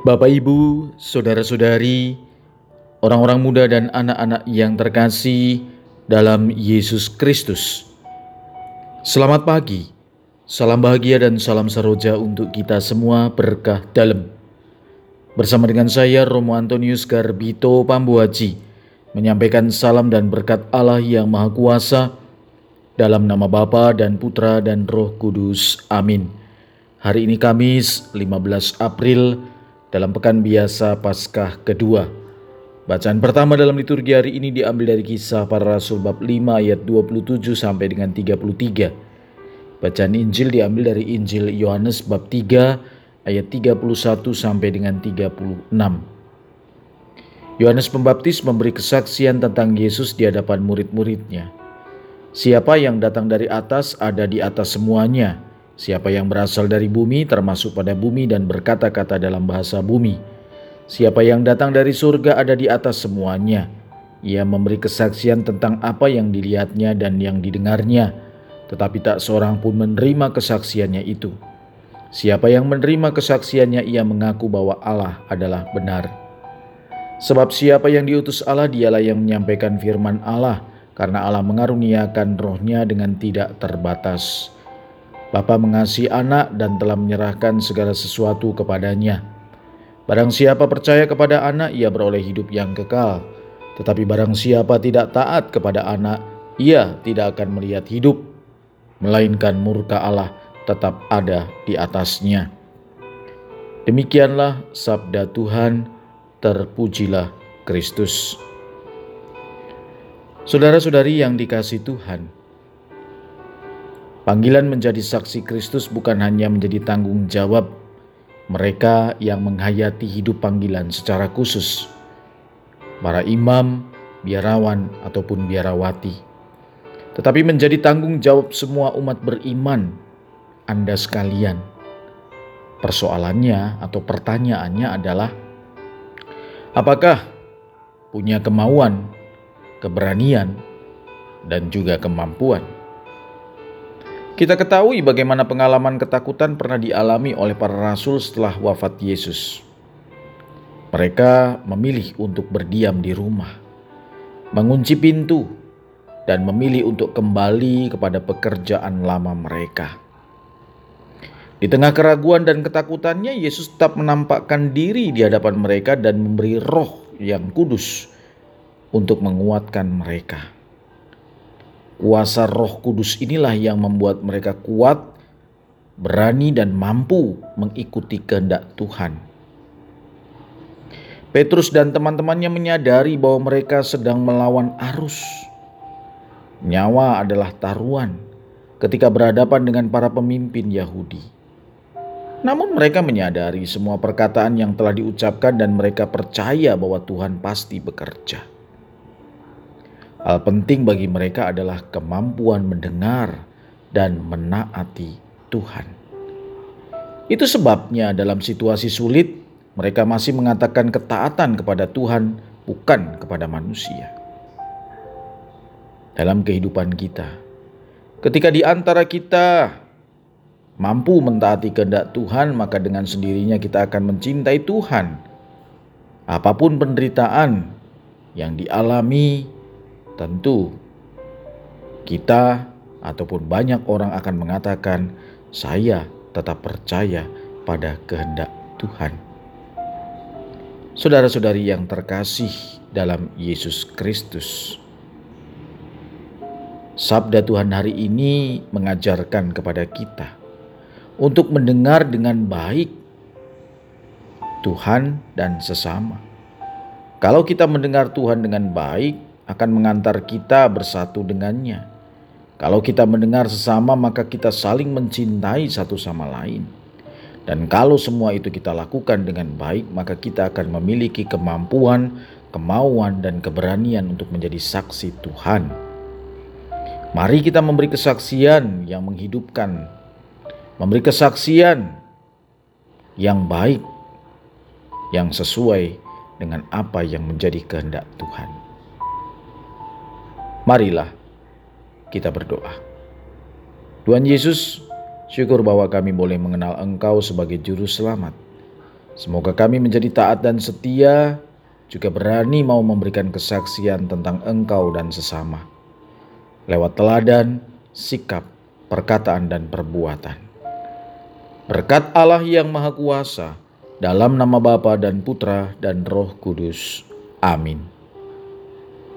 Bapak, Ibu, saudara-saudari, orang-orang muda, dan anak-anak yang terkasih dalam Yesus Kristus, selamat pagi, salam bahagia, dan salam saroja untuk kita semua berkah dalam. Bersama dengan saya, Romo Antonius Garbito Pambuaji, menyampaikan salam dan berkat Allah yang Maha Kuasa dalam nama Bapa dan Putra dan Roh Kudus. Amin. Hari ini Kamis 15 April dalam pekan biasa Paskah kedua. Bacaan pertama dalam liturgi hari ini diambil dari kisah para rasul bab 5 ayat 27 sampai dengan 33. Bacaan Injil diambil dari Injil Yohanes bab 3 ayat 31 sampai dengan 36. Yohanes Pembaptis memberi kesaksian tentang Yesus di hadapan murid-muridnya. Siapa yang datang dari atas ada di atas semuanya Siapa yang berasal dari bumi termasuk pada bumi dan berkata-kata dalam bahasa bumi. Siapa yang datang dari surga ada di atas semuanya. Ia memberi kesaksian tentang apa yang dilihatnya dan yang didengarnya, tetapi tak seorang pun menerima kesaksiannya itu. Siapa yang menerima kesaksiannya, ia mengaku bahwa Allah adalah benar. Sebab siapa yang diutus Allah, dialah yang menyampaikan firman Allah, karena Allah mengaruniakan rohnya dengan tidak terbatas. Bapa mengasihi anak dan telah menyerahkan segala sesuatu kepadanya. Barang siapa percaya kepada anak, ia beroleh hidup yang kekal. Tetapi barang siapa tidak taat kepada anak, ia tidak akan melihat hidup, melainkan murka Allah tetap ada di atasnya. Demikianlah sabda Tuhan, terpujilah Kristus. Saudara-saudari yang dikasih Tuhan, Panggilan menjadi saksi Kristus bukan hanya menjadi tanggung jawab mereka yang menghayati hidup panggilan secara khusus, para imam, biarawan, ataupun biarawati, tetapi menjadi tanggung jawab semua umat beriman, Anda sekalian. Persoalannya atau pertanyaannya adalah, apakah punya kemauan, keberanian, dan juga kemampuan? Kita ketahui bagaimana pengalaman ketakutan pernah dialami oleh para rasul setelah wafat Yesus. Mereka memilih untuk berdiam di rumah, mengunci pintu, dan memilih untuk kembali kepada pekerjaan lama mereka. Di tengah keraguan dan ketakutannya, Yesus tetap menampakkan diri di hadapan mereka dan memberi roh yang kudus untuk menguatkan mereka. Kuasa Roh Kudus inilah yang membuat mereka kuat, berani, dan mampu mengikuti kehendak Tuhan. Petrus dan teman-temannya menyadari bahwa mereka sedang melawan arus. Nyawa adalah taruhan ketika berhadapan dengan para pemimpin Yahudi. Namun, mereka menyadari semua perkataan yang telah diucapkan, dan mereka percaya bahwa Tuhan pasti bekerja. Hal penting bagi mereka adalah kemampuan mendengar dan menaati Tuhan. Itu sebabnya, dalam situasi sulit, mereka masih mengatakan ketaatan kepada Tuhan, bukan kepada manusia. Dalam kehidupan kita, ketika di antara kita mampu mentaati kehendak Tuhan, maka dengan sendirinya kita akan mencintai Tuhan. Apa pun penderitaan yang dialami, tentu kita ataupun banyak orang akan mengatakan, "Saya tetap percaya pada kehendak Tuhan." Saudara-saudari yang terkasih dalam Yesus Kristus, sabda Tuhan hari ini mengajarkan kepada kita untuk mendengar dengan baik Tuhan dan sesama. Kalau kita mendengar Tuhan dengan baik, akan mengantar kita bersatu dengannya. Kalau kita mendengar sesama, maka kita saling mencintai satu sama lain. Dan kalau semua itu kita lakukan dengan baik, maka kita akan memiliki kemampuan, kemauan, dan keberanian untuk menjadi saksi Tuhan. Mari kita memberi kesaksian yang menghidupkan, memberi kesaksian yang baik, yang sesuai dengan apa yang menjadi kehendak Tuhan. Marilah kita berdoa. Tuhan Yesus, syukur bahwa kami boleh mengenal Engkau sebagai Juru Selamat. Semoga kami menjadi taat dan setia, juga berani mau memberikan kesaksian tentang Engkau dan sesama, lewat teladan, sikap, perkataan, dan perbuatan. Berkat Allah yang Maha Kuasa, dalam nama Bapa dan Putra dan Roh Kudus. Amin.